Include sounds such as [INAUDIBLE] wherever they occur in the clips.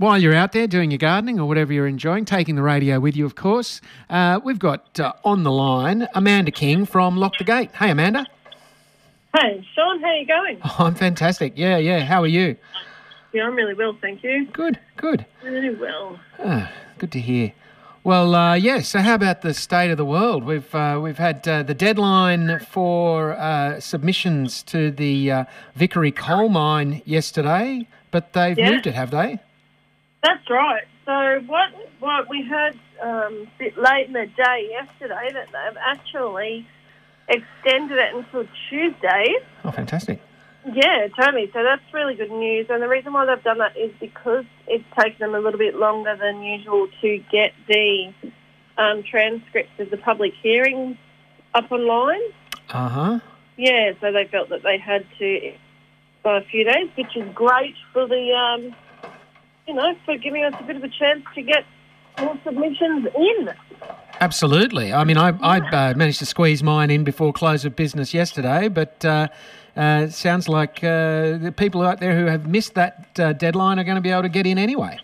While you're out there doing your gardening or whatever you're enjoying, taking the radio with you, of course, uh, we've got uh, on the line Amanda King from Lock the Gate. Hey, Amanda. Hey, Sean, how are you going? [LAUGHS] Oh, I'm fantastic. Yeah, yeah. How are you? Yeah, I'm really well, thank you. Good, good. Really well. Ah, good to hear. Well, uh, yeah. So, how about the state of the world? We've uh, we've had uh, the deadline for uh, submissions to the uh, Vickery coal mine yesterday, but they've Yeah. moved it, have they? That's right. So what what we heard um, a bit late in the day yesterday that they've actually extended it until Tuesday. Oh, fantastic. Yeah, totally. So that's really good news. And the reason why they've done that is because it's taken them a little bit longer than usual to get the um, transcripts of the public hearings up online. Uh huh. Yeah, so they felt that they had to by a few days, which is great for the, um, you know, for giving us a bit of a chance to get more submissions in. Absolutely. I mean, I, I uh, managed to squeeze mine in before close of business yesterday, but uh, uh, sounds like uh, the people out there who have missed that uh, deadline are going to be able to get in anyway.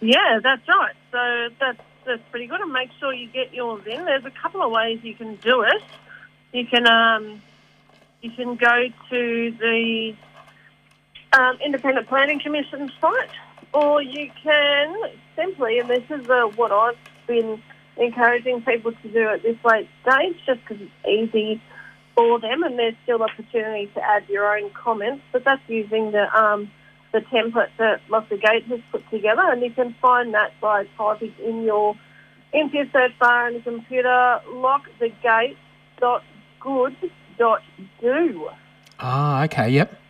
Yeah, that's right. So that's that's pretty good. And make sure you get yours in. There's a couple of ways you can do it. You can um, you can go to the um, Independent Planning Commission site, or you can simply, and this is uh, what I've been encouraging people to do at this late stage, just because it's easy for them, and there's still opportunity to add your own comments. But that's using the um, the template that Lock the Gate has put together, and you can find that by typing in your into your search bar on the computer lockthegate.good.do. Ah, okay. Yep.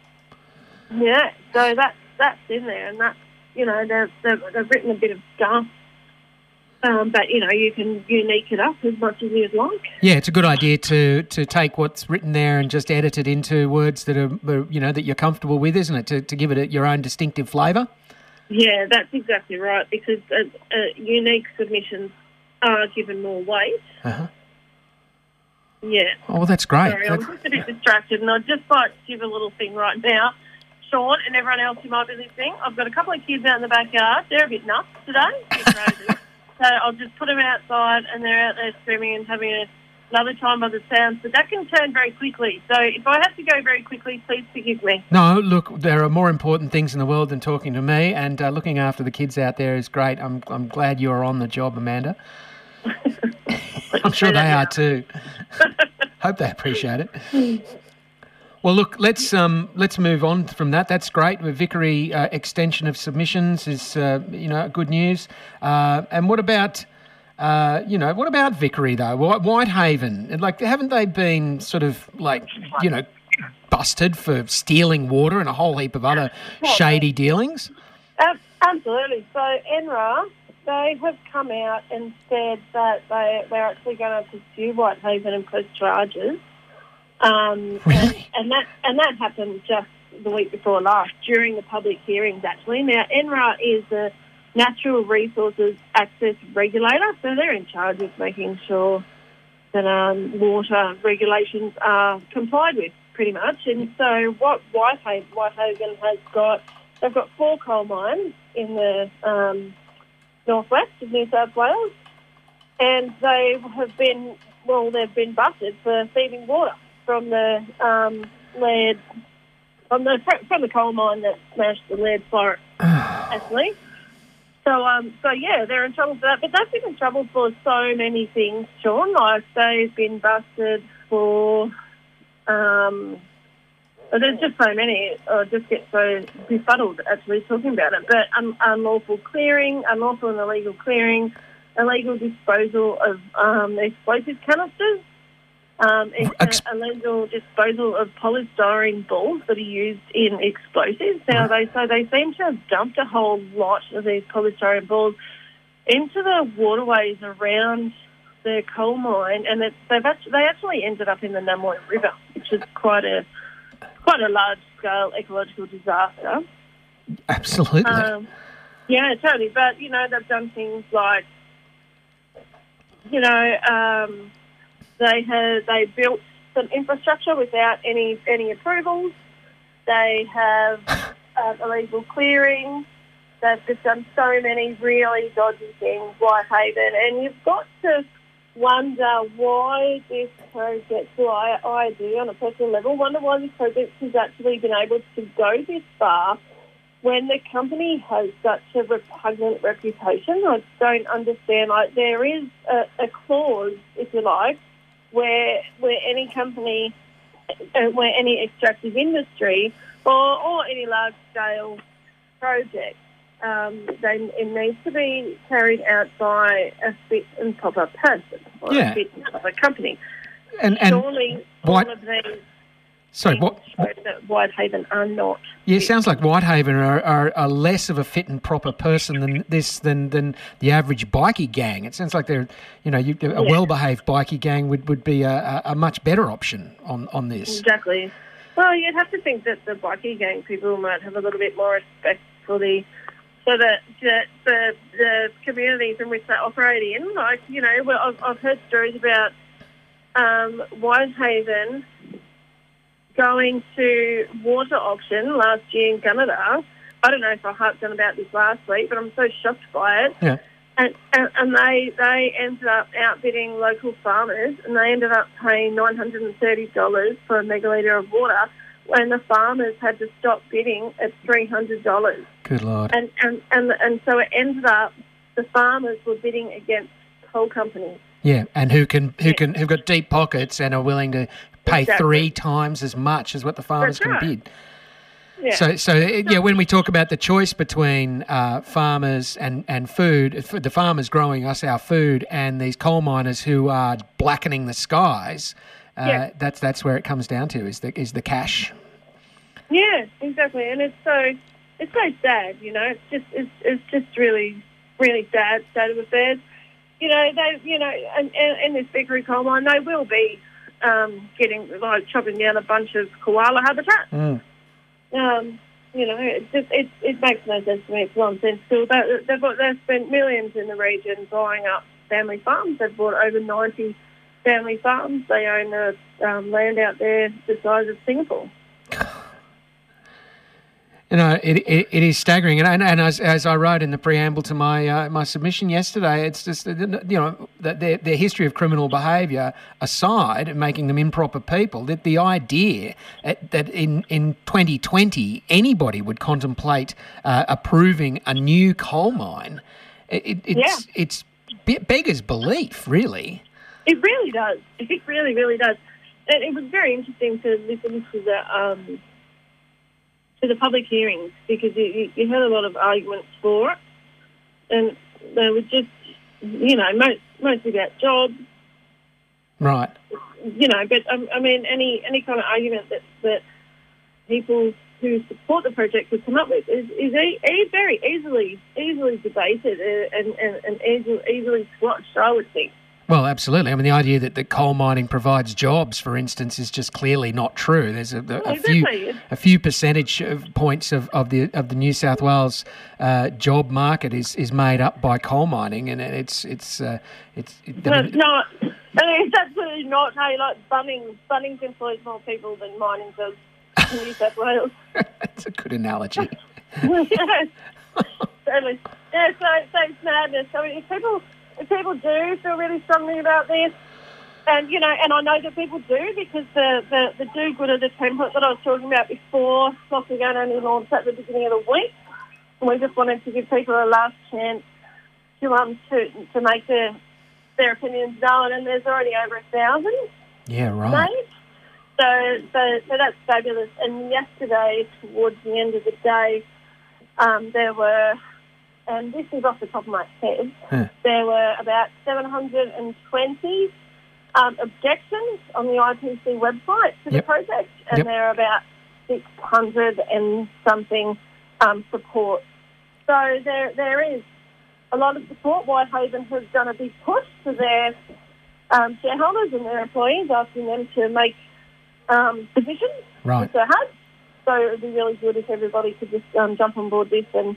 Yeah, so that's that's in there, and that's you know they've they've, they've written a bit of stuff, um, but you know you can unique it up as much as you'd like. Yeah, it's a good idea to to take what's written there and just edit it into words that are, you know that you're comfortable with, isn't it? To, to give it a, your own distinctive flavour. Yeah, that's exactly right because uh, uh, unique submissions are given more weight. Uh-huh. Yeah. Oh, well, that's great. Sorry, I'm just a bit distracted, and I'd just like to give a little thing right now. Sean and everyone else who might be listening, I've got a couple of kids out in the backyard. They're a bit nuts today. a bit [LAUGHS] crazy. so I'll just put them outside, and they're out there screaming and having a lovely time by the sounds. But that can turn very quickly. So if I have to go very quickly, please forgive me. No, look, there are more important things in the world than talking to me, and uh, looking after the kids out there is great. I'm, I'm glad you are on the job, Amanda. [LAUGHS] I'm sure they are too. [LAUGHS] Hope they appreciate it. Well, look, let's um, let's move on from that. That's great. With Vickery uh, extension of submissions is uh, you know good news. Uh, and what about uh, you know what about Vickery though? Whitehaven, like haven't they been sort of like you know busted for stealing water and a whole heap of other shady dealings? Absolutely. So NRAR, they have come out and said that they, they're actually going to pursue Whitehaven and press charges. Um, and, Really? and that and that happened just the week before last during the public hearings. Actually, now NRAR is the Natural Resources Access Regulator, so they're in charge of making sure that um, water regulations are complied with, pretty much. And so, what Whitehaven, Whitehaven has got, they've got four coal mines in the um, northwest of New South Wales, and they have been well, they've been busted for thieving water from the um, Leard from the from the coal mine that smashed the Leard forest, [SIGHS] actually. So, um, so yeah, they're in trouble for that. But they've been in trouble for so many things, Sean. Like they've been busted for. Um, there's just so many. I just get so befuddled actually talking about it. But un- unlawful clearing, unlawful and illegal clearing, illegal disposal of um, explosive canisters, um, ex- Ex- illegal disposal of polystyrene balls that are used in explosives. Now they so they seem to have dumped a whole lot of these polystyrene balls into the waterways around the coal mine, and it's, they've actually, they actually ended up in the Namoi River, which is quite a quite a large scale ecological disaster. Absolutely. Um, yeah, totally. But you know, they've done things like, you know, um, they have they built some infrastructure without any any approvals. They have uh, illegal clearing. They've just done so many really dodgy things, Whitehaven, and you've got to wonder why this project, well, I, I do on a personal level, wonder why this project has actually been able to go this far when the company has such a repugnant reputation. I don't understand. Like there is a, a clause, if you like, where where any company, uh, where any extractive industry or, or any large scale project um, they, it needs to be carried out by a fit and proper person or Yeah. a fit and proper company. and and Surely all of these sorry, what? that Whitehaven are not. Yeah, it sounds like Whitehaven are, are, are less of a fit and proper person than this than, than the average bikie gang. It sounds like they're, you know, you, a well-behaved bikie gang would, would be a, a, a much better option on, on this. Exactly. Well, you'd have to think that the bikie gang people might have a little bit more respect for the for the the, the, the communities in which they operate in. Like you know, well, I've, I've heard stories about um, Whitehaven going to water auction last year in Gunnedah. I don't know if I harped on about this last week, but I'm so shocked by it. Yeah. And, and, and they they ended up outbidding local farmers, and they ended up paying nine hundred and thirty dollars for a megalitre of water, when the farmers had to stop bidding at three hundred dollars. Good lord. And, and and and so it ended up the farmers were bidding against coal companies. Yeah, and who can who can who've got deep pockets and are willing to pay Exactly. three times as much as what the farmers can bid. Yeah. So, so uh, yeah, when we talk about the choice between uh, farmers and, and food, the farmers growing us our food and these coal miners who are blackening the skies, uh, Yeah. that's that's where it comes down to is the is the cash. Yeah, exactly, and it's so it's so sad, you know. It's just it's, it's just really really sad state of affairs. You know, they you know, and, and, and this Vickery coal mine, they will be um, getting like chopping down a bunch of koala habitat. Mm. Um, you know, it just it, it makes no sense to me. It's nonsensical. They, they've got, they've spent millions in the region buying up family farms. They've bought over ninety family farms. They own the um, land out there the size of Singapore. You know, it, it, it is staggering, and, and, and as, as I wrote in the preamble to my uh, my submission yesterday, it's just you know that their, their history of criminal behaviour aside, making them improper people, that the idea that that in in 2020 anybody would contemplate uh, approving a new coal mine, it, it, it's it's be- beggars belief, really. It really does. It really, really does. And it was very interesting to listen to the um, to the public hearings because you, you- heard a lot of arguments for it, and they were just, you know, most mostly about jobs, Right. you know. But um, I mean, any any kind of argument that that people who support the project would come up with is, is e- very easily easily debated uh, and, and, and easily, easily squashed. I would think. Well, absolutely. I mean, the idea that, that coal mining provides jobs, for instance, is just clearly not true. There's a, a, a exactly. few a few percentage of points of, of the of the New South Wales uh, job market is, is made up by coal mining, and it's it's uh, it's. It, I it's mean, not. I mean, it's absolutely not. Hey, like Bunnings, Bunnings employs more people than mining does in New South Wales. [LAUGHS] it's a good analogy. [LAUGHS] yeah, certainly. Yeah, so, so it's madness. So if people, people do feel really strongly about this, and you know, and I know that people do because the the, the do-gooder, the template that I was talking about before, Lockdown only launched at the beginning of the week, and we just wanted to give people a last chance to um to to make their their opinions known, and there's already over a thousand Yeah, right. So, so, so that's fabulous. And yesterday, towards the end of the day, um, there were, and this is off the top of my head, Huh. there were about 720 um, objections on the IPC website to the project, and Yep. there are about 600 and something um, support. So there, there is a lot of support. Whitehaven has done a big push to their um, shareholders and their employees, asking them to make um, submissions Right. HUD. So it would be really good if everybody could just um, jump on board this and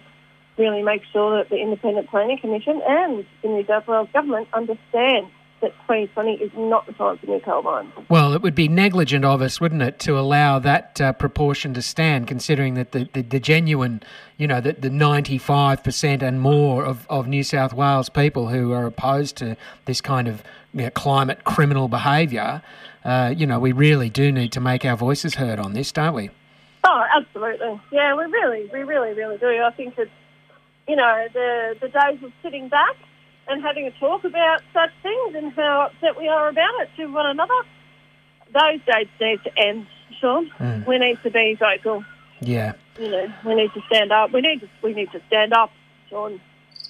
really make sure that the Independent Planning Commission and the New South Wales Government understand that 2020 is not the time for new coal mines. Well, it would be negligent of us, wouldn't it, to allow that uh, proportion to stand, considering that the, the, the genuine, you know, the, the 95% and more of, of New South Wales people who are opposed to this kind of you know, climate criminal behaviour, uh, you know, we really do need to make our voices heard on this, don't we? Oh, absolutely. Yeah, we really, we really, really do. I think it's, you know, the, the days of sitting back and having a talk about such things and how upset we are about it to one another, those days need to end, Sean. Mm. We need to be vocal. Yeah, You know, we need to stand up. We need to, we need to stand up, Sean.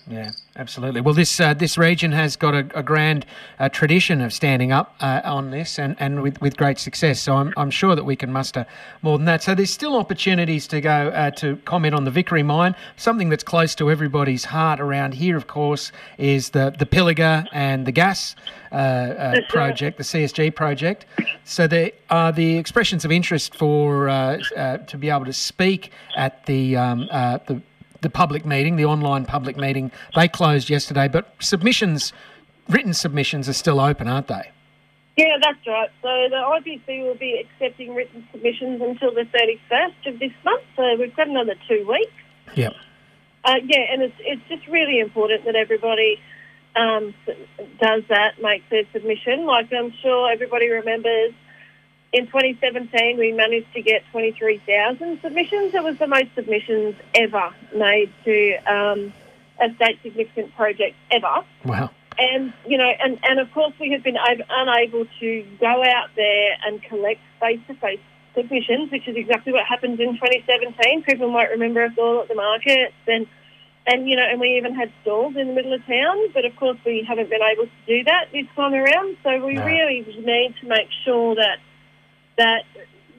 Yeah, absolutely. Well, this uh, this region has got a, a grand uh, tradition of standing up uh, on this, and, and with, with great success. So I'm, I'm sure that we can muster more than that. So there's still opportunities to go uh, to comment on the Vickery mine. Something that's close to everybody's heart around here, of course, is the the Pilliga and the gas uh, uh, project, the CSG project. So there are the expressions of interest for uh, uh, to be able to speak at the um, uh, the the public meeting, the online public meeting, they closed yesterday, but submissions, written submissions, are still open, aren't they? Yeah, that's right. So the IPC will be accepting written submissions until the 31st of this month. So we've got another two weeks. Yep. Uh, yeah, and it's it's just really important that everybody um, does that, makes their submission. Like I'm sure everybody remembers, in 2017 we managed to get 23,000 submissions. It was the most submissions ever made to um, a state significant project ever. Wow. And you know, and, and of course, we have been unable to go out there and collect face-to-face submissions, which is exactly what happened in 2017. People might remember us all at the markets, and and you know, and we even had stalls in the middle of town. But of course, we haven't been able to do that this time around. So we No. really need to make sure that that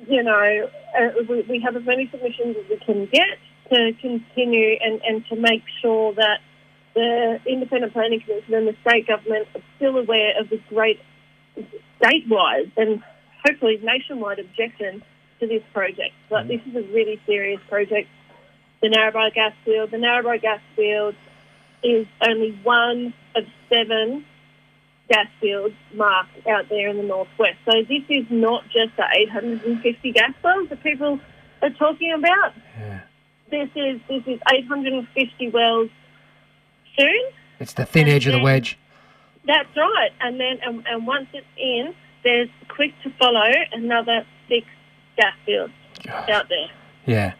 you know uh, we, we have as many submissions as we can get to continue and, and to make sure that the Independent Planning Commission and the state government are still aware of the great statewide and hopefully nationwide objection to this project. But this is a really serious project. The Narrabri gas field. The Narrabri gas field is only one of seven gas fields marked out there in the northwest. So this is not just the 850 gas wells that people are talking about. Yeah. This is this is 850 wells soon. It's the thin edge of the wedge. That's right. And then and, and once it's in, there's quick to follow another six gas fields out there. Yeah.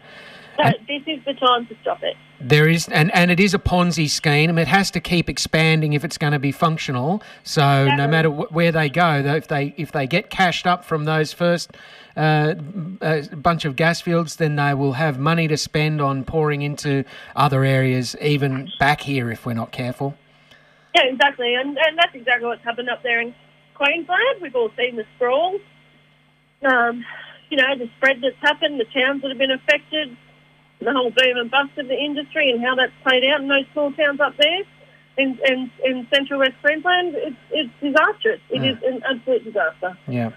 So And- this is the time to stop it. There is, and, and it is a Ponzi scheme. It has to keep expanding if it's going to be functional. So no matter wh- where they go, though, if they if they get cashed up from those first uh, uh, bunch of gas fields, then they will have money to spend on pouring into other areas, even back here if we're not careful. Yeah, exactly. And, and that's exactly what's happened up there in Queensland. We've all seen the sprawl. Um, you know, the spread that's happened, the towns that have been affected, the whole boom and bust of the industry and how that's played out in those small towns up there in, in, in central West Queensland. It's, it's disastrous. It is an absolute disaster. Yeah.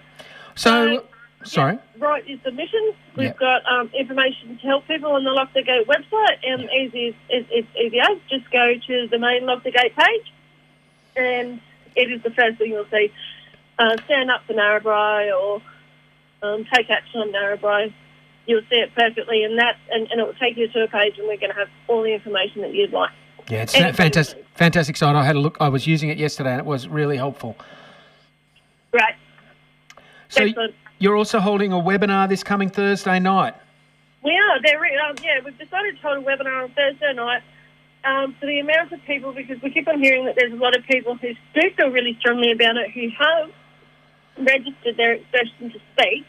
So, So, sorry. Right, your submissions. We've Yeah. got um, information to help people on the Lock the Gate website, and easy as it's, it's easy as just go to the main Lock the Gate page, and it is the first thing you'll see. Uh, stand up for Narrabri or um, take action on Narrabri. You'll see it perfectly, and that, and, and it will take you to a page, and we're going to have all the information that you'd like. Yeah, it's fantastic. Fantastic site. I had a look. I was using it yesterday, and it was really helpful. Right. So Excellent. you're also holding a webinar this coming Thursday night. We are. They're, um, yeah, we've decided to hold a webinar on Thursday night um, for the amount of people, because we keep on hearing that there's a lot of people who do feel really strongly about it, who have registered their expression to speak,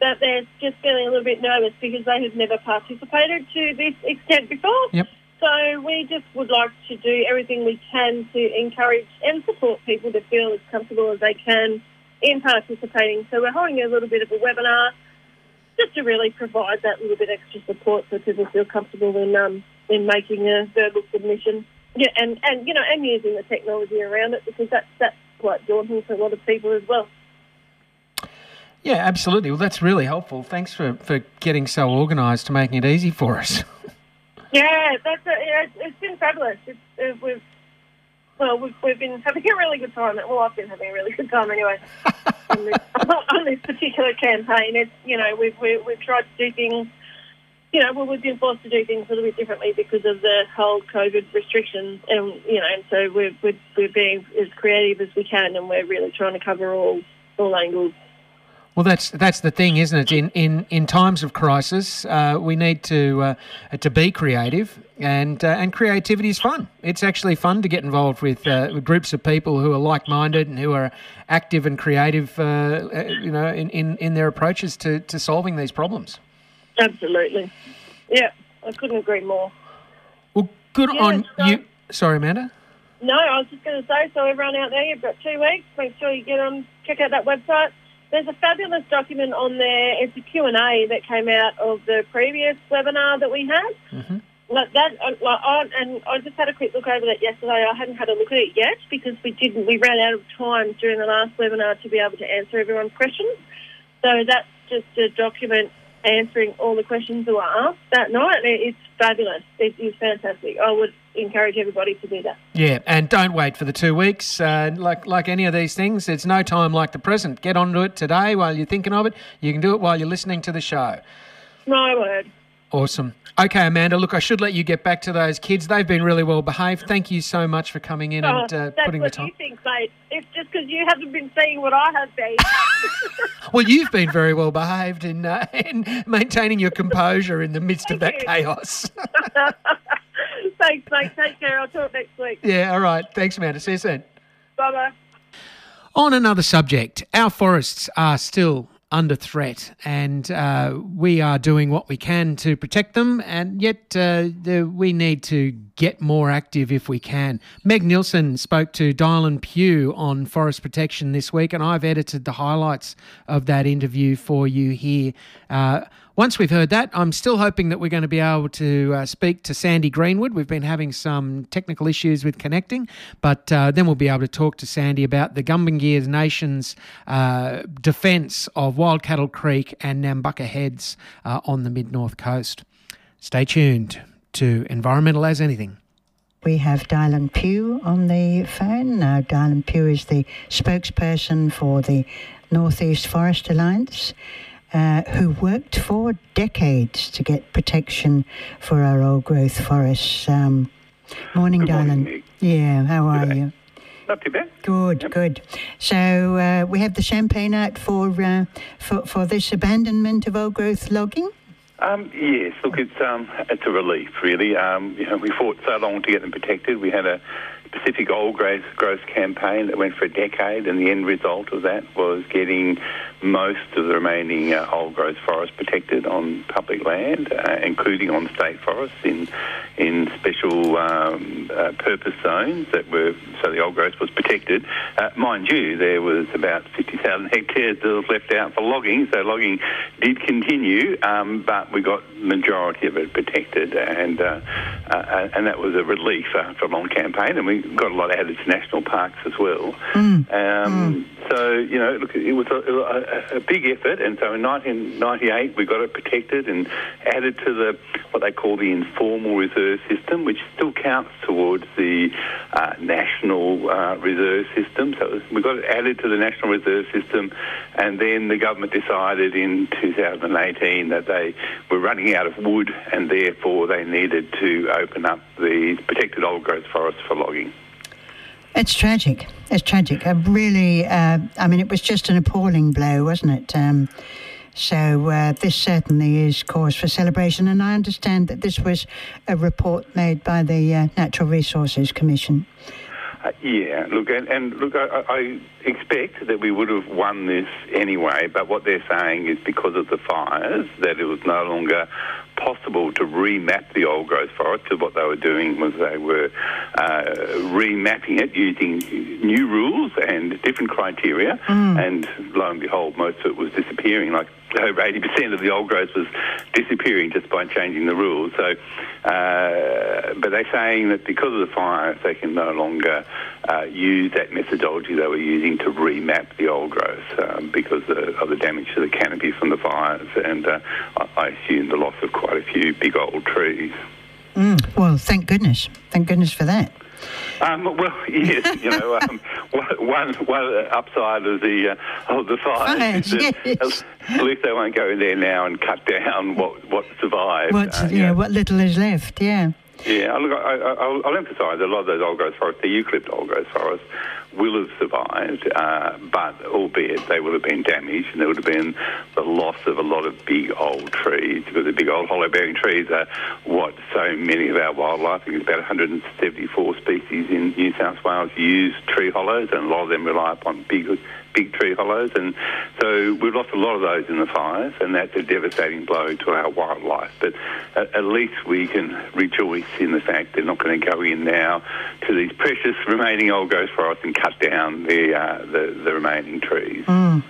but they're just feeling a little bit nervous because they have never participated to this extent before. Yep. So we just would like to do everything we can to encourage and support people to feel as comfortable as they can in participating. So we're holding a little bit of a webinar just to really provide that little bit extra support so people feel comfortable in um, in making a verbal submission. Yeah, and, and you know, and using the technology around it because that's that's quite daunting for a lot of people as well. Yeah, absolutely. Well, that's really helpful. Thanks for, for getting so organised to making it easy for us. [LAUGHS] Yeah, that's a, yeah, it's been fabulous. It's, it, we've well, we've, we've been having a really good time. Well, I've been having a really good time anyway [LAUGHS] on, this, [LAUGHS] on this particular campaign. It's you know we've we, have we have tried to do things. You know, well, we've been forced to do things a little bit differently because of the whole COVID restrictions, and you know, and so we're we're, we're being as creative as we can, and we're really trying to cover all all angles. Well, that's that's the thing, isn't it? In in, in times of crisis, uh, we need to uh, to be creative, and uh, and creativity is fun. It's actually fun to get involved with, uh, with groups of people who are like minded and who are active and creative, uh, uh, you know, in, in, in their approaches to, to solving these problems. Absolutely, yeah, I couldn't agree more. Well, good yeah, on so, you. Sorry, Amanda. No, I was just going to say, so everyone out there, you've got two weeks. Make sure you get on, check out that website there's a fabulous document on there. It's a Q&A that came out of the previous webinar that we had. Mm-hmm. Like that, uh, like I, and I just had a quick look over that yesterday. I hadn't had a look at it yet because we didn't. We ran out of time during the last webinar to be able to answer everyone's questions. So that's just a document answering all the questions that were asked that night. It's fabulous. It is fantastic. I would encourage everybody to do that. Yeah, and don't wait for the two weeks. Uh, like like any of these things, it's no time like the present. Get onto it today while you're thinking of it. You can do it while you're listening to the show. My word. Awesome. Okay, Amanda, look, I should let you get back to those kids. They've been really well behaved. Thank you so much for coming in oh, and uh, putting the time. you think, mate. It's just because you haven't been seeing what I have been. [LAUGHS] well, you've been very well behaved in, uh, [LAUGHS] in maintaining your composure in the midst Thank of that you. chaos. [LAUGHS] Thanks, mate. Take care. I'll talk next week. Yeah, all right. Thanks, Amanda. See you soon. Bye bye. On another subject, our forests are still under threat, and uh, we are doing what we can to protect them, and yet uh, the, we need to get more active if we can. Meg Nielsen spoke to Dailan Pugh on forest protection this week, and I've edited the highlights of that interview for you here. Uh, once we've heard that, I'm still hoping that we're going to be able to uh, speak to Sandy Greenwood. We've been having some technical issues with connecting, but uh, then we'll be able to talk to Sandy about the Gumbaynggirr Nation's uh, defence of Wild Cattle Creek and Nambucca Heads uh, on the mid north coast. Stay tuned to Environmental as Anything. We have Dailan Pugh on the phone. Now, Dailan Pugh is the spokesperson for the Northeast Forest Alliance uh, who worked for decades to get protection for our old growth forests. Um, morning, good darling. Morning, yeah, how are you? Not too bad. Good, yep. good. So uh, we have the champagne out for, uh, for for this abandonment of old growth logging. Um, yes, look, it's um, it's a relief, really. Um, you know, we fought so long to get them protected. We had a Pacific Old Growth, growth campaign that went for a decade, and the end result of that was getting most of the remaining uh, old growth forest protected on public land, uh, including on state forests in in special um, uh, purpose zones that were so the old growth was protected. Uh, mind you, there was about 50,000 hectares that was left out for logging, so logging did continue, um, but we got majority of it protected, and uh, uh, and that was a relief after a long campaign, and we got a lot added to national parks as well. Mm. Um, mm. So you know, look, it was a, a big effort, and so in 1998 we got it protected and added to the what they call the informal reserve system, which still counts towards the uh, national uh, reserve system. So we got it added to the national reserve system, and then the government decided in 2018 that they were running out of wood, and therefore they needed to open up the protected old growth forests for logging. It's tragic. It's tragic. I really, uh, I mean, it was just an appalling blow, wasn't it? Um, so uh, this certainly is cause for celebration, and I understand that this was a report made by the uh, Natural Resources Commission. Uh, yeah, look, and, and look, I, I, expect that we would have won this anyway, but what they're saying is because of the fires that it was no longer possible to remap the old growth forest because what they were doing was they were uh, remapping it using new rules and different criteria, mm. and lo and behold, most of it was disappearing. Like over 80% of the old growth was disappearing just by changing the rules. So, uh, but they're saying that because of the fire, they can no longer uh, use that methodology they were using to remap the old growth um, because of the damage to the canopy from the fires, and uh, I assume the loss of quite a few big old trees. Mm, well, thank goodness. Thank goodness for that. Um, well, [LAUGHS] yes, you know, um, one, one upside of the uh, of the fire is that yes. at least they won't go in there now and cut down what what survived. What's, uh, yeah, what little is left, yeah. Yeah, look, I, will emphasise a lot of those old growth forests, the eucalypt old growth forests, will have survived, uh, but albeit they would have been damaged and there would have been the loss of a lot of big old trees because the big old hollow bearing trees are what so many of our wildlife, I think it's about 174 species in New South Wales, use tree hollows and a lot of them rely upon big big tree hollows, and so we've lost a lot of those in the fires, and that's a devastating blow to our wildlife. But at, at least we can rejoice in the fact they're not going to go in now to these precious remaining old growth forests and cut down the uh, the, the, remaining trees. Mm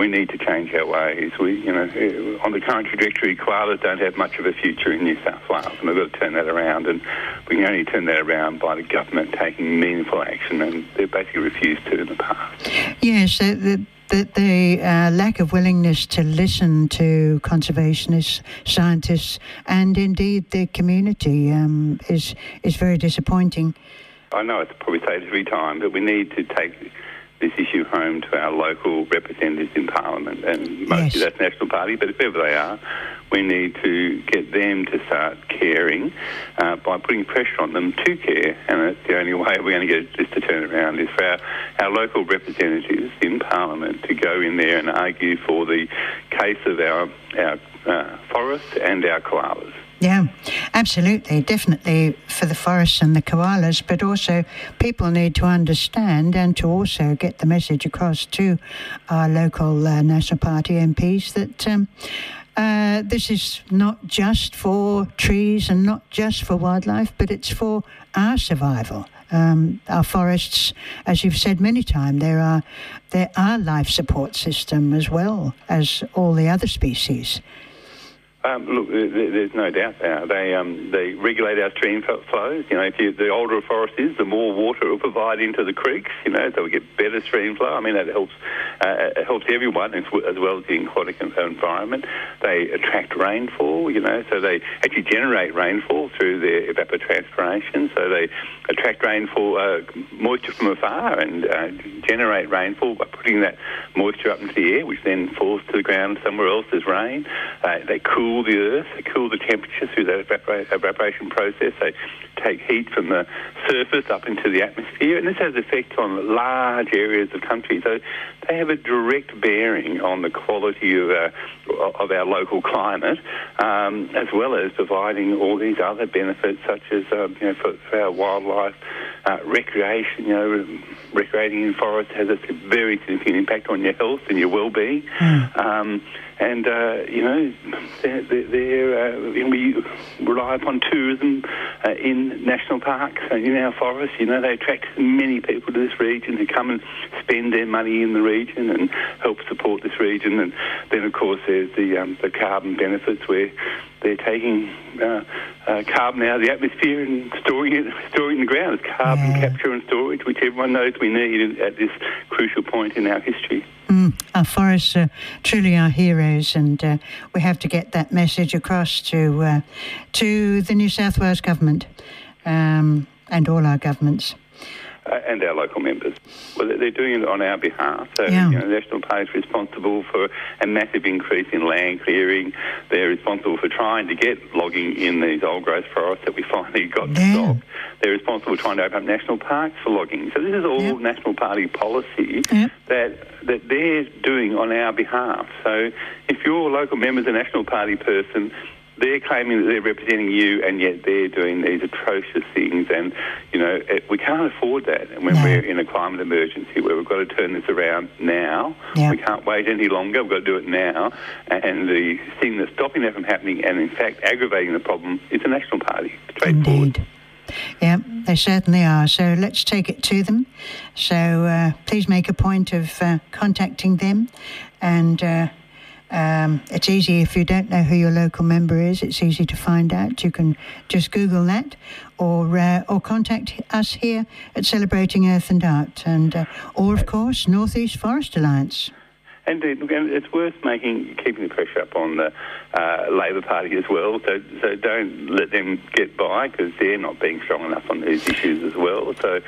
we need to change our ways. We, you know, on the current trajectory, koalas don't have much of a future in New South Wales, and we've got to turn that around. And we can only turn that around by the government taking meaningful action, and they've basically refused to in the past. Yes, the, the, the uh, lack of willingness to listen to conservationists, scientists, and indeed the community um, is is very disappointing. I know it's probably said every time, but we need to take this issue home to our local representatives in Parliament, and mostly yes. that's National Party, but whoever they are, we need to get them to start caring uh, by putting pressure on them to care. And that's the only way we're going to get this to turn around is for our, our local representatives in Parliament to go in there and argue for the case of our, our uh, forests and our koalas. Yeah, absolutely, definitely for the forests and the koalas, but also people need to understand and to also get the message across to our local uh, National Party MPs that. Um, uh, this is not just for trees and not just for wildlife, but it's for our survival. Um, our forests, as you've said many times, there are there are life support system as well as all the other species. Um, look, there's no doubt there. They um, they regulate our stream flows. You know, if you, the older a forest is, the more water it will provide into the creeks. You know, so we get better stream flow. I mean, that helps uh, it helps everyone as well as the aquatic environment. They attract rainfall. You know, so they actually generate rainfall through their evapotranspiration. So they attract rainfall, uh, moisture from afar, and uh, generate rainfall by putting that moisture up into the air, which then falls to the ground somewhere else as rain. Uh, they cool cool the earth, they cool the temperature through that evaporation process. They take heat from the surface up into the atmosphere, and this has effect on large areas of country. So they have a direct bearing on the quality of our, of our local climate, um, as well as providing all these other benefits, such as um, you know, for, for our wildlife, uh, recreation. You know, recreating in forests has a very significant impact on your health and your well-being. Mm. Um, and uh, you know, they're, they're, uh, we rely upon tourism uh, in national parks and in our forests. You know, they attract many people to this region who come and spend their money in the region and help support this region. And then, of course, there's the um, the carbon benefits where they're taking uh, uh, carbon out of the atmosphere and storing it, storing it in the ground. It's carbon yeah. capture and storage, which everyone knows we need at this crucial point in our history. Mm, our forests are truly our heroes, and uh, we have to get that message across to uh, to the New South Wales government um, and all our governments uh, and our local members. Well, they're doing it on our behalf. So, yeah. you know, National Party is responsible for a massive increase in land clearing. They're responsible for trying to get logging in these old growth forests that we [LAUGHS] finally got yeah. to stop. They're responsible for trying to open up national parks for logging. So this is all. National Party policy that that they're doing on our behalf. So if your local member's a National Party person, they're claiming that they're representing you, and yet they're doing these atrocious things. And you know, it, we can't afford that. And when no. we're in a climate emergency, where we've got to turn this around now, we can't wait any longer. We've got to do it now. And the thing that's stopping that from happening, and in fact aggravating the problem, is the National Party. Indeed. Yeah, they certainly are. So let's take it to them. So uh, please make a point of uh, contacting them and uh, Um, it's easy if you don't know who your local member is. It's easy to find out. You can just Google that, or uh, or contact us here at Celebrating Earth and Art, and uh, or of course Northeast Forest Alliance. And it's worth making keeping the pressure up on the uh, Labor Party as well. So, so don't let them get by because they're not being strong enough on these issues as well. So,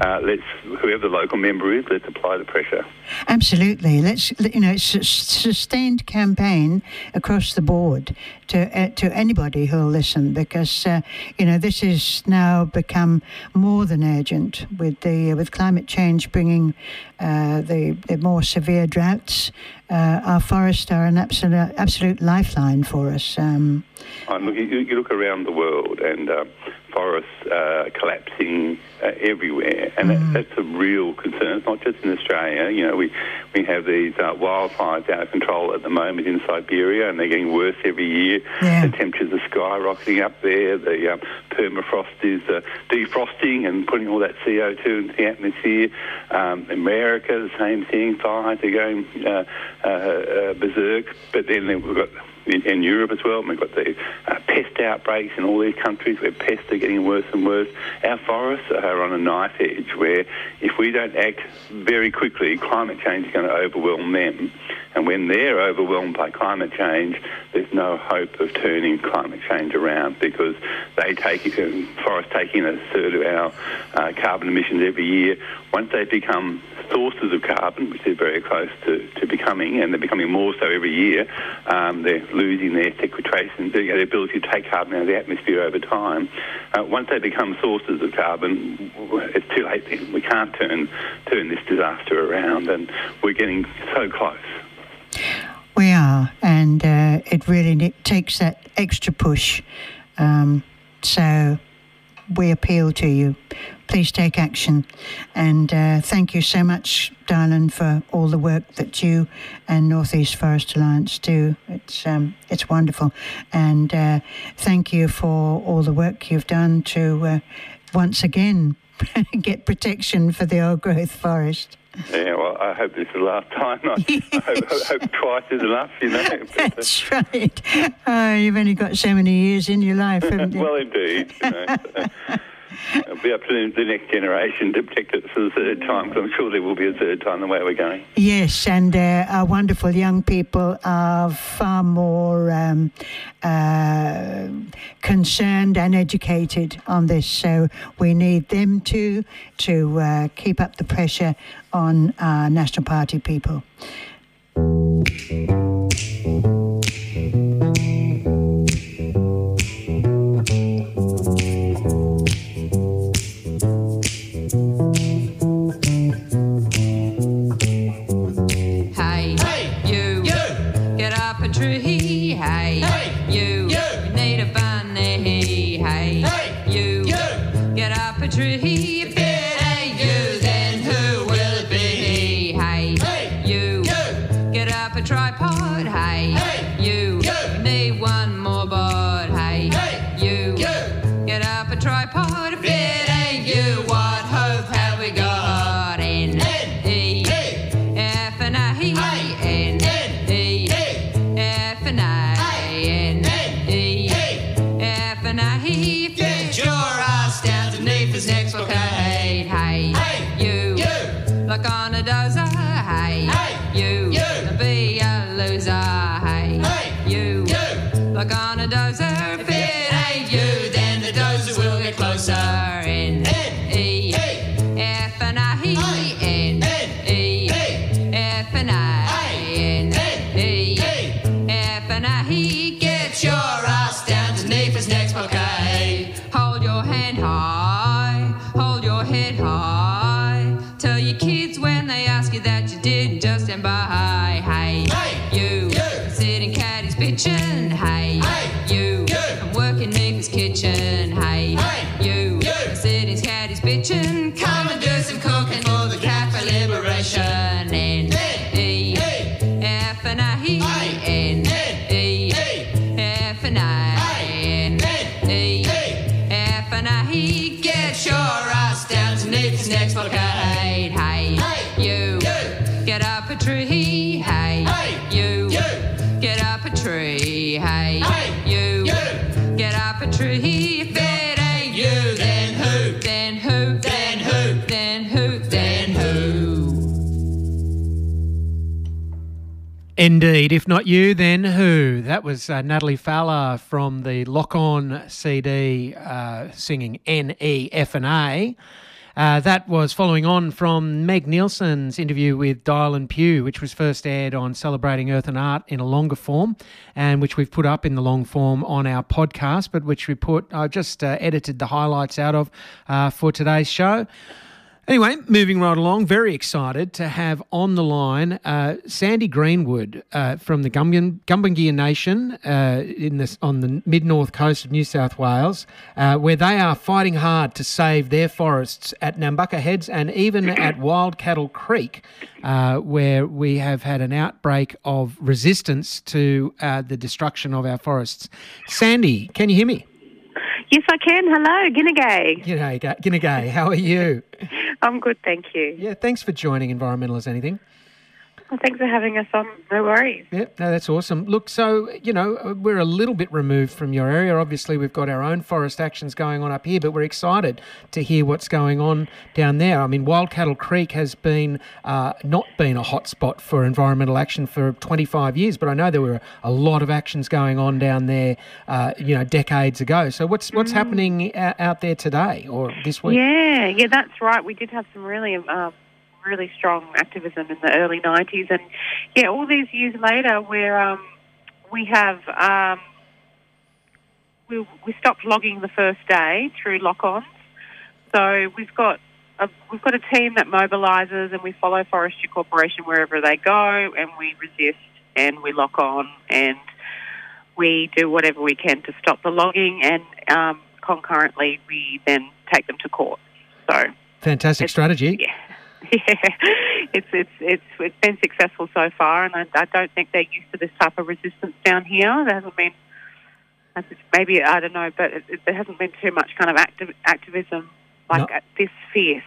uh, let's whoever the local member is, let's apply the pressure. Absolutely, let's you know sustained campaign across the board to uh, to anybody who'll listen because uh, you know this has now become more than urgent with the with climate change bringing uh, the the more severe droughts. Uh, our forests are an absolute absolute lifeline for us. Um, look, you, you, look around the world and uh, forests uh, collapsing uh, everywhere, and mm. that, that's a real concern. It's not just in Australia. You know, we we have these uh, wildfires out of control at the moment in Siberia, and they're getting worse every year. Yeah. The temperatures are skyrocketing up there. The um, permafrost is uh, defrosting and putting all that CO2 into the atmosphere. Um, America, the same thing. Fires are going uh, uh, berserk, but then we've got in, in Europe as well. we've got the uh, pest outbreaks in all these countries where pests are getting worse and worse. Our forests are on a knife edge where if we don't act very quickly, climate change is going to overwhelm them. And when they're overwhelmed by climate change, there's no hope of turning climate change around because they take forests taking in a third of our uh, carbon emissions every year. Once they become sources of carbon, which they're very close to, to becoming, and they're becoming more so every year, um, they're losing their sequestration, their ability to take carbon out of the atmosphere over time. Uh, once they become sources of carbon, it's too late then. We can't turn, turn this disaster around, and we're getting so close. We are, and uh, it really takes that extra push. Um, so we appeal to you. Please take action. And uh, thank you so much, Dailan, for all the work that you and Northeast Forest Alliance do. It's, um, it's wonderful. And uh, thank you for all the work you've done to uh, once again [LAUGHS] get protection for the old growth forest. Yeah, well, I hope this is the last time. I, I, [LAUGHS] hope, I hope, twice is enough, you know. [LAUGHS] That's right. Oh, you've only got so many years in your life, haven't you? well, indeed. You know, so. It'll be up to the next generation to protect it for the third time, because I'm sure there will be a third time the way we're going. Yes, and uh, our wonderful young people are far more um, uh, concerned and educated on this, so we need them to to uh, keep up the pressure on our National Party people. It's next to the hey, hey, hey, you, you, get up a tree, hey, hey, you, you, get up a tree, hey, hey, you, you, get up a tree, if it ain't you, then who, then who, then who, then who, then who. Indeed, if not you, then who? That was uh, Natalie Fowler from the Lock On CD uh, singing N, E, F, and A. Uh, that was following on from Meg Nielsen's interview with Dailan Pugh, which was first aired on Celebrating Earth and Art in a longer form, and which we've put up in the long form on our podcast, but which we put, I just uh, edited the highlights out of uh, for today's show. Anyway, moving right along, very excited to have on the line uh, Sandy Greenwood uh, from the Gumbaynggirr Nation uh, in this, on the mid north coast of New South Wales, uh, where they are fighting hard to save their forests at Nambucca Heads and even [CLEARS THROAT] at Wild Cattle Creek, uh, where we have had an outbreak of resistance to uh, the destruction of our forests. Sandy, can you hear me? Yes, I can. Hello, Ginnegay. G'day, Ginnegay. How are you? [LAUGHS] I'm good, thank you. Yeah, thanks for joining Environmental as Anything. Well, thanks for having us on. No worries. Yeah, no, that's awesome. Look, so, you know, we're a little bit removed from your area. Obviously, we've got our own forest actions going on up here, but we're excited to hear what's going on down there. I mean, Wild Cattle Creek has been uh, not been a hotspot for environmental action for 25 years, but I know there were a lot of actions going on down there, uh, you know, decades ago. So, what's what's mm. happening out there today or this week? Yeah, yeah, that's right. We did have some really. Uh, really strong activism in the early 90s. And yeah, all these years later, where um, we have um, we, we stopped logging the first day through lock-ons. So we've got a, we've got a team that mobilises and we follow Forestry Corporation wherever they go, and we resist and we lock on and we do whatever we can to stop the logging, and um, concurrently we then take them to court. So fantastic strategy. Yeah. [LAUGHS] Yeah, it's it's it's it's been successful so far, and I, I don't think they're used to this type of resistance down here. There hasn't been, maybe I don't know, but it, it, there hasn't been too much kind of activ- activism like no. this fierce.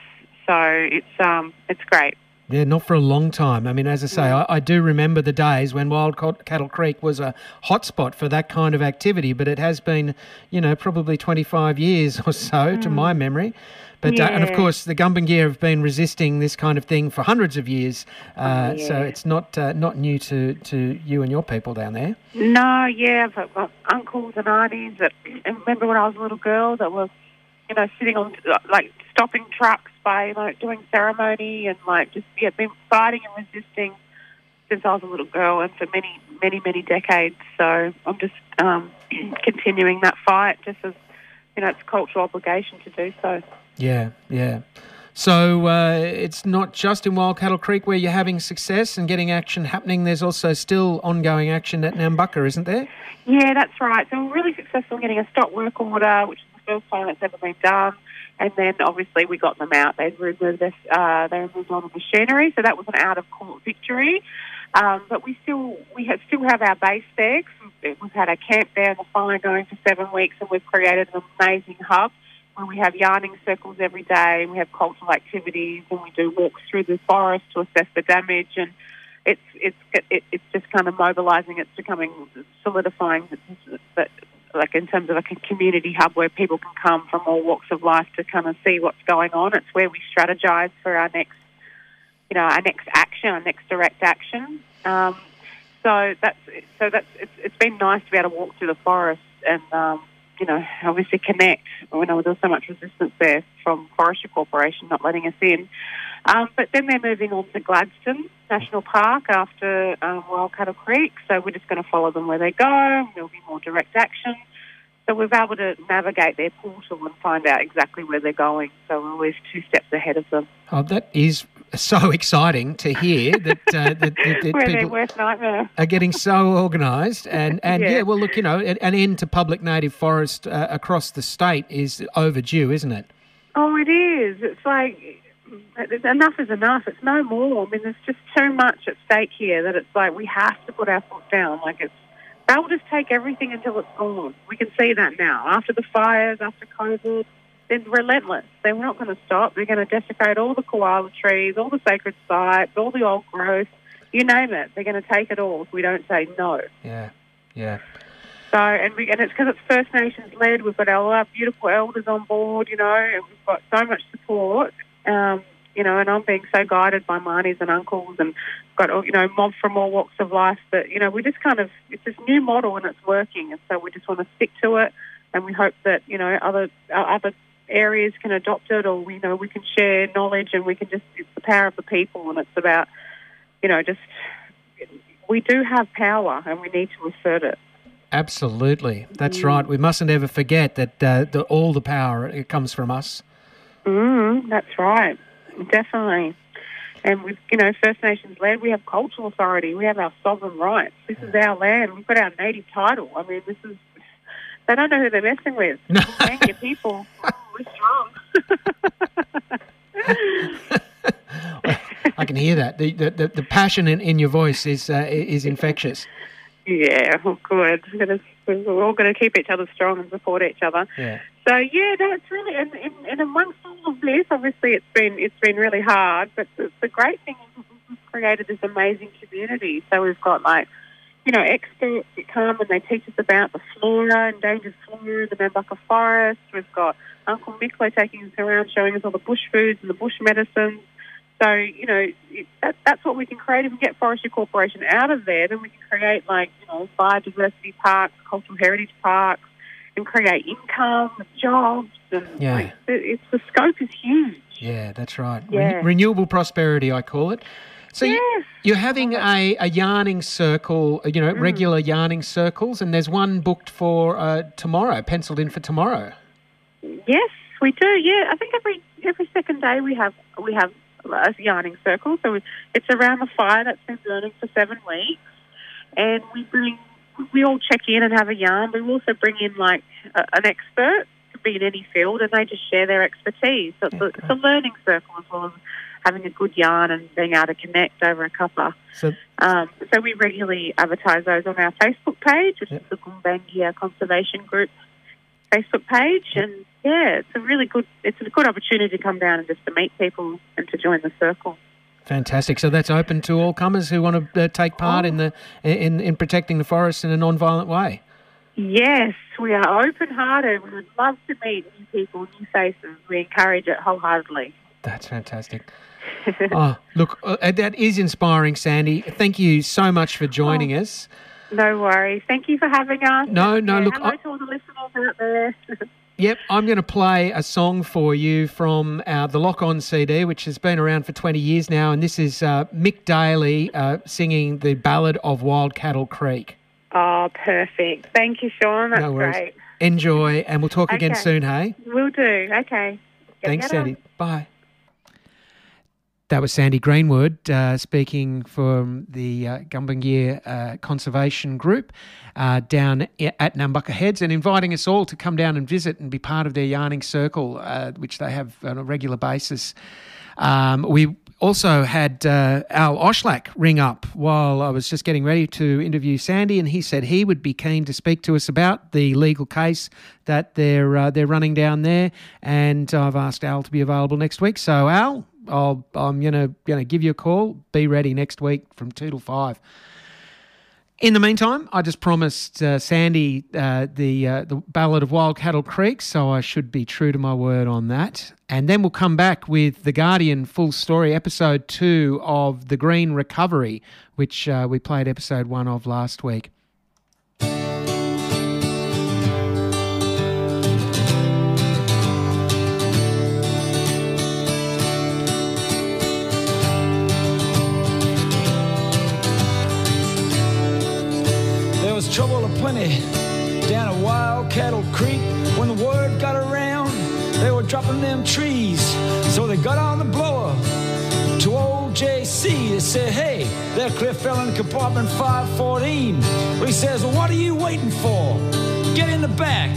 So it's um it's great. Yeah, not for a long time. I mean, as I say, I, I, do remember the days when Wild Cattle Creek was a hotspot for that kind of activity, but it has been, you know, probably 25 years [LAUGHS] or so mm. to my memory. But yeah. uh, and of course, the Gumbaynggirr have been resisting this kind of thing for hundreds of years. Uh, oh, yeah. So it's not uh, not new to, to you and your people down there. No, yeah, but got uncles and aunties that [CLEARS THROAT] remember when I was a little girl that was, you know, sitting on like stopping trucks by like doing ceremony and like just yeah, been fighting and resisting since I was a little girl and for many many many decades. So I'm just um, [CLEARS THROAT] continuing that fight just as you know it's a cultural obligation to do so. Yeah, yeah. So uh, it's not just in Wild Cattle Creek where you're having success and getting action happening. There's also still ongoing action at Nambucca, isn't there? Yeah, that's right. So we're really successful in getting a stop work order, which is first time it's ever been done. And then obviously we got them out. They removed this. Uh, they removed all the machinery, so that was an out of court victory. Um, but we still we have, still have our base there. We've had a camp there, the fire going for seven weeks, and we've created an amazing hub where we have yarning circles every day, and we have cultural activities, and we do walks through the forest to assess the damage, and it's it's it, it's just kind of mobilising. It's becoming solidifying that, like in terms of like a community hub where people can come from all walks of life to kind of see what's going on. It's where we strategize for our next, you know, our next action, our next direct action. Um, so that's so that's it's, it's been nice to be able to walk through the forest and um, you know, obviously connect. You know, there's so much resistance there from Forestry Corporation not letting us in. Um, but then they're moving on to Gladstone National Park after um, Wild Cattle Creek, so we're just going to follow them where they go. There'll be more direct action. So we're able to navigate their portal and find out exactly where they're going. So we're always two steps ahead of them. Oh, that is so exciting to hear that, uh, that, that, [LAUGHS] people are getting so organised. And, and yeah. yeah. well, look, you know, an, end to public native forest uh, across the state is overdue, isn't it? Oh, it is. It's like enough is enough. It's no more. I mean, there's just too much at stake here that it's like we have to put our foot down. Like it's they'll just take everything until it's gone. We can see that now. After the fires, after COVID, they're relentless. They're not going to stop. They're going to desecrate all the koala trees, all the sacred sites, all the old growth, you name it. They're going to take it all if we don't say no. Yeah, yeah. So, and, we, and it's because it's First Nations led. We've got our beautiful elders on board, you know, and we've got so much support. Um, you know, and I'm being so guided by aunties and uncles and got, you know, mob from all walks of life that, you know, we just kind of, it's this new model and it's working. And so we just want to stick to it. And we hope that, you know, other, other areas can adopt it or, you know, we can share knowledge and we can just, it's the power of the people and it's about, you know, just, we do have power and we need to assert it. Absolutely, that's mm. right. We mustn't ever forget that uh, the, all the power it comes from us. Mm, that's right, definitely. And with you know First Nations land, we have cultural authority. We have our sovereign rights. This is our land. We've got our native title. I mean, this is they don't know who they're messing with. Thank you, people. Oh, we're strong. [LAUGHS] I can hear that. The the, the passion in, in your voice is uh, is infectious. Yeah, well, good. We're all going to keep each other strong and support each other. Yeah. So yeah, that's really and, and, and amongst all of this, obviously it's been it's been really hard. But the, the great thing is we've created this amazing community. So we've got like you know experts that come and they teach us about the flora, endangered flora, the Nambucca forest. We've got Uncle Miklo taking us around, showing us all the bush foods and the bush medicines. So, you know, that, that's what we can create. If we get Forestry Corporation out of there, then we can create, like, you know, biodiversity parks, cultural heritage parks, and create income and jobs. And yeah. Like, it's, the scope is huge. Yeah, that's right. Yeah. Re- renewable prosperity, I call it. So yes. you're having a, a yarning circle, you know, mm. regular yarning circles, and there's one booked for uh, tomorrow, penciled in for tomorrow. Yes, we do. Yeah, I think every every second day we have we have a yarning circle. So it's around the fire that's been burning for seven weeks, and we bring we all check in and have a yarn. We also bring in like a, an expert, could be in any field, and they just share their expertise. So it's, okay. a, it's a learning circle as well as having a good yarn and being able to connect over a cuppa. So, um, so we regularly advertise those on our Facebook page, which yep. is the Gumbaynggirr Conservation Group Facebook page, yep. and yeah, it's a really good it's a good opportunity to come down and just to meet people and to join the circle. Fantastic. So that's open to all comers who want to uh, take part oh. in the in in protecting the forest in a non-violent way. Yes, we are open-hearted. We would love to meet new people, new faces. We encourage it wholeheartedly. That's fantastic. oh, [LAUGHS] look, uh, that is inspiring, Sandy. Thank you so much for joining oh, us. No worries. Thank you for having us. No, no, yeah, look. Hello I, to all the listeners out there. [LAUGHS] Yep, I'm going to play a song for you from our, the Lock On CD, which has been around for 20 years now, and this is uh, Mick Daly uh, singing the Ballad of Wild Cattle Creek. Oh, perfect. Thank you, Sean. That's no worries. great. Enjoy, and we'll talk okay. again soon, hey? We'll do. Okay. Get Thanks, Sandy. Bye. That was Sandy Greenwood uh, speaking from the uh, Gumbaynggirr uh, Conservation Group uh, down at Nambucca Heads and inviting us all to come down and visit and be part of their yarning circle, uh, which they have on a regular basis. Um, we also had uh, Al Oshlack ring up while I was just getting ready to interview Sandy, and he said he would be keen to speak to us about the legal case that they're uh, they're running down there. And I've asked Al to be available next week. So Al, I'll I'm gonna gonna give you a call. Be ready next week from two to five. In the meantime, I just promised uh, Sandy uh, the uh, the Ballad of Wild Cattle Creek, so I should be true to my word on that. And then we'll come back with the Guardian full story, episode two of the Green Recovery, which uh, we played episode one of last week. Trouble aplenty down at Wild Cattle Creek. When the word got around, they were dropping them trees. So they got on the blower to old JC. They said, hey, there Cliff fell in compartment 514. But he says, well, what are you waiting for? Get in the back.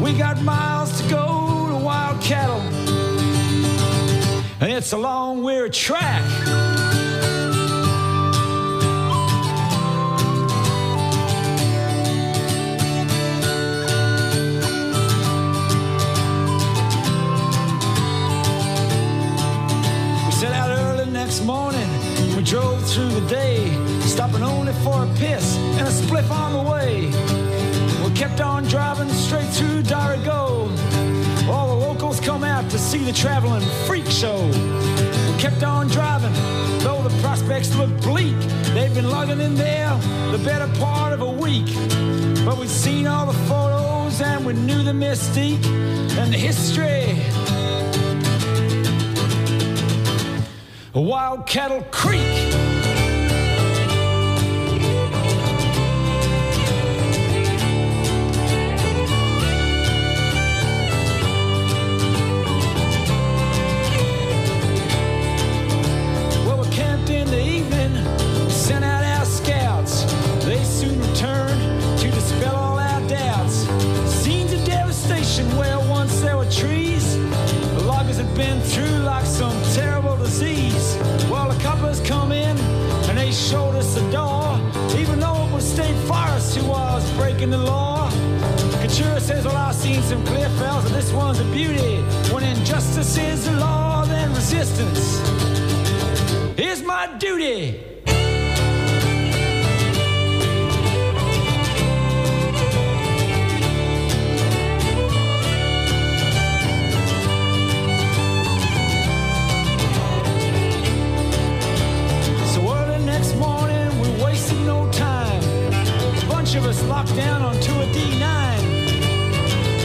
We got miles to go to Wild Cattle. And it's a long, weird track. Next morning, we drove through the day, stopping only for a piss and a spliff on the way. We kept on driving straight through Dorrigo. All the locals come out to see the traveling freak show. We kept on driving, though the prospects looked bleak. They'd been logging in there the better part of a week. But we'd seen all the photos and we knew the mystique and the history. A wild Cattle Creek. Where we camped in the evening, sent out our scouts, they soon returned to dispel all our doubts. Scenes of devastation where once there were trees, the had been through breaking the law. Couture says, Well, I've seen some clear fells, and this one's a beauty. When injustice is the law, then resistance is my duty. Of us locked down onto a D9.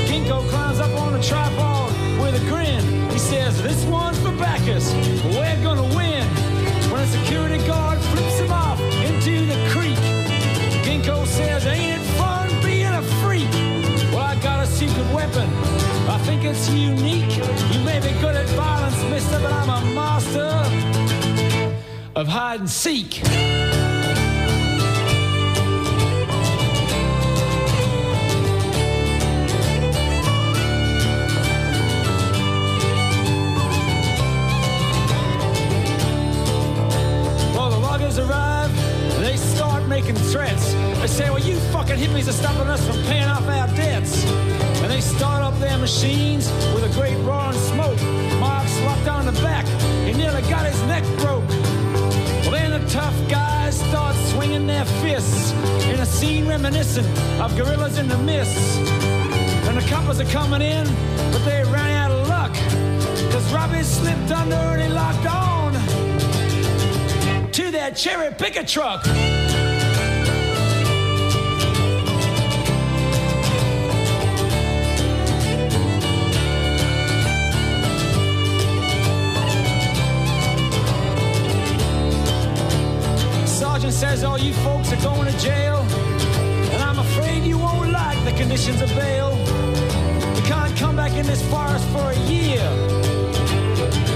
Ginkgo climbs up on the tripod with a grin. He says, This one's for Bacchus. We're gonna win. When a security guard flips him off into the creek, Ginkgo says, Ain't it fun being a freak? Well, I got a secret weapon. I think it's unique. You may be good at violence, mister, but I'm a master of hide and seek. Hippies are stopping us from paying off our debts. And they start up their machines with a great roaring smoke. Mark's locked on the back. He nearly got his neck broke. Well, then the tough guys start swinging their fists in a scene reminiscent of gorillas in the mist. And the coppers are coming in, but they ran out of luck. Cause Robbie slipped under and he locked on to that cherry picker truck. Says all you folks are going to jail, and I'm afraid you won't like the conditions of bail. You can't come back in this forest for a year.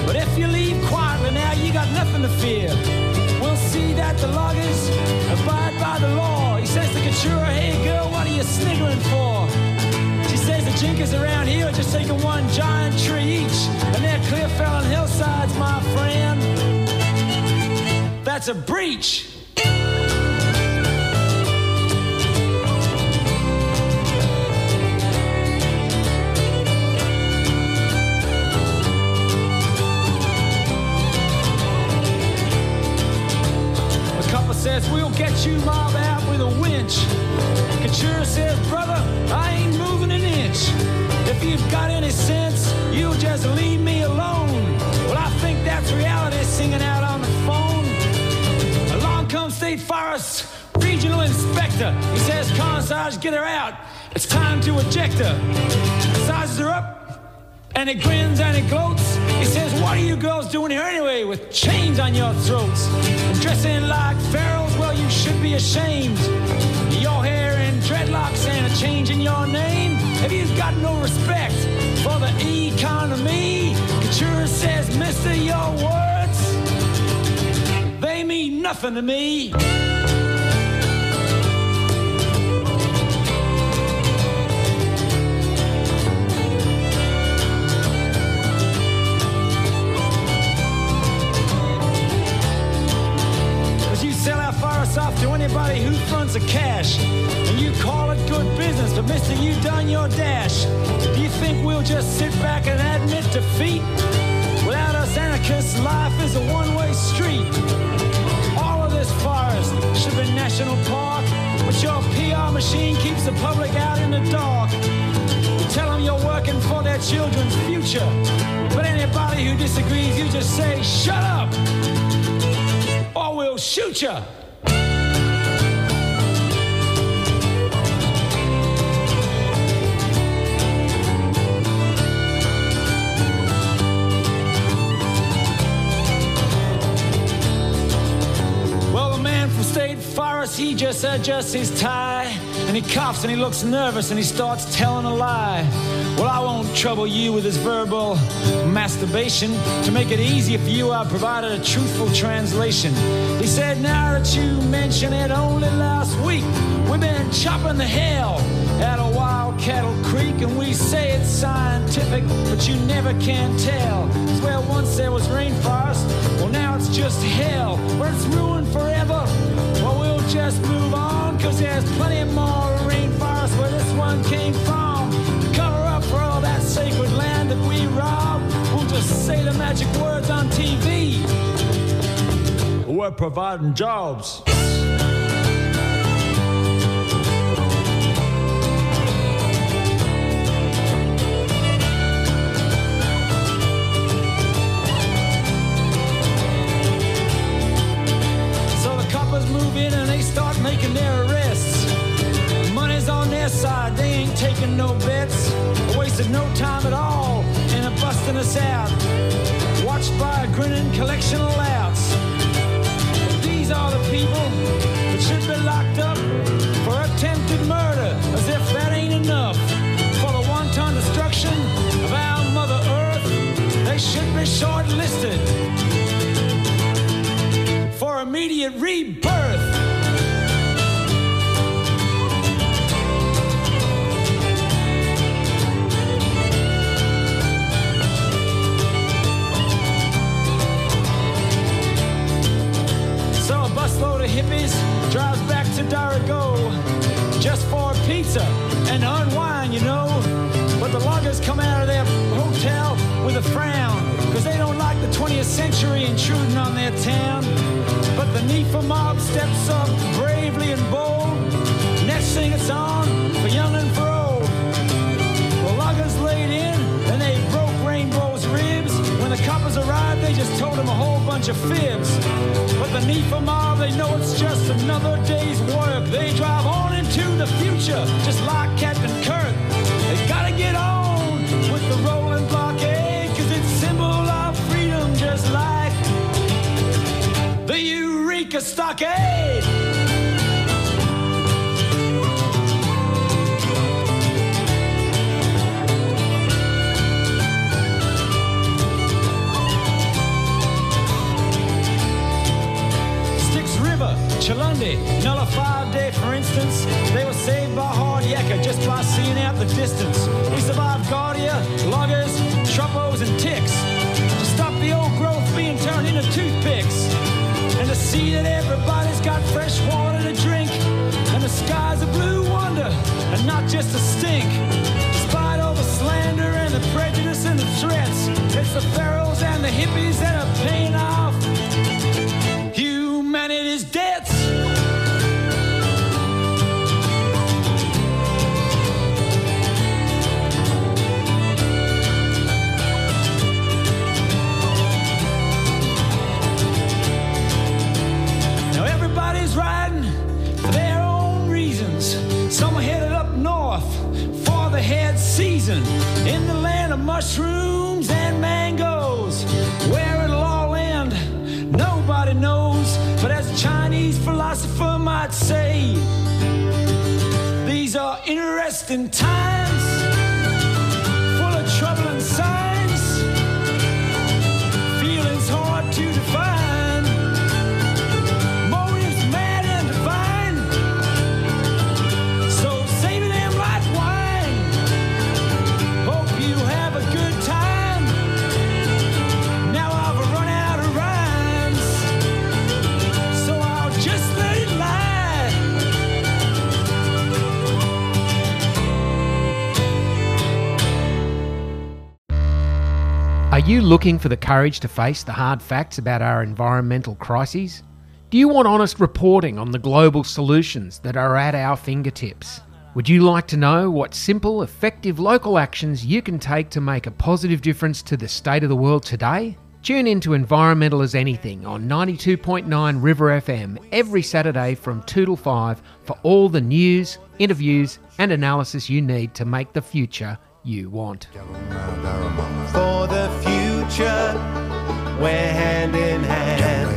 But if you leave quietly now, you got nothing to fear We'll see that the loggers abide by the law. He says to Couture, hey girl, what are you sniggering for? She says the jinkers around here are just taking one giant tree each, and they're clear felling hillsides, my friend. That's a breach. We'll get you mob out with a winch. Couture says, Brother, I ain't moving an inch. If you've got any sense, you'll just leave me alone. Well, I think that's reality singing out on the phone. Along comes State Forest Regional Inspector. He says, Consarge, get her out. It's time to eject her. Sizes her up and he grins and he gloats. He says, girls doing here anyway with chains on your throats? And dressing like pharaohs, well, you should be ashamed. Your hair in dreadlocks and a change in your name. Have you got no respect for the economy? Couture says, Mister, your words, they mean nothing to me. Anybody who fronts a cash. And you call it good business, but mister, you done your dash. Do you think we'll just sit back and admit defeat? Without us anarchists, life is a one-way street. All of this forest should be national park, but your PR machine keeps the public out in the dark. You tell them you're working for their children's future. But anybody who disagrees, you just say, shut up, or we'll shoot you. He just adjusts his tie and he coughs and he looks nervous and he starts telling a lie. Well, I won't trouble you with his verbal masturbation. To make it easier for you, I provided a truthful translation. He said, Now that you mention it, only last week we've been chopping the hell out of Wild Cattle Creek, and we say it's scientific, but you never can tell. well, once there was rainforest, well, now it's just hell, where it's ruined forever well, we'll just move on, cause there's plenty more rainforest where this one came from. To cover up for all that sacred land that we rob, we'll just say the magic words on TV. We're providing jobs. Making their arrests. Money's on their side, they ain't taking no bets. Wasted no time at all in a busting us out. Watched by a grinning collection of louts. These are the people that should be locked up for attempted murder, as if that ain't enough. For the wanton destruction of our Mother Earth, they should be shortlisted for immediate rebirth. Drives back to Dorrigo just for pizza and unwind, you know. But the loggers come out of their hotel with a frown because they don't like the 20th century intruding on their town. But the NEFA mob steps up bravely and bold. Next thing it's on bunch of fibs. But the NEFA mob, they know it's just another day's work. They drive on into the future, just like Captain Kirk. They gotta get on with the rolling blockade, eh? cause it's symbol of freedom, just like the Eureka Stockade. Eh? Chaelundi, nullified day, for instance. They were saved by hard yakka just by seeing out the distance. We survived Guardia, loggers, truppos, and ticks to stop the old growth being turned into toothpicks. And to see that everybody's got fresh water to drink. And the sky's a blue wonder and not just a stink. Despite all the slander and the prejudice and the threats, it's the pharaohs and the hippies that are paying off season in the land of mushrooms and mangoes. Where it'll all end, nobody knows. But as a Chinese philosopher might say, these are interesting times you looking for the courage to face the hard facts about our environmental crises? Do you want honest reporting on the global solutions that are at our fingertips? Would you like to know what simple, effective local actions you can take to make a positive difference to the state of the world today? Tune in to Environmental as Anything on 92.9 River FM every Saturday from 2 till 5 for all the news, interviews, and analysis you need to make the future you want. For the future, we're hand in hand.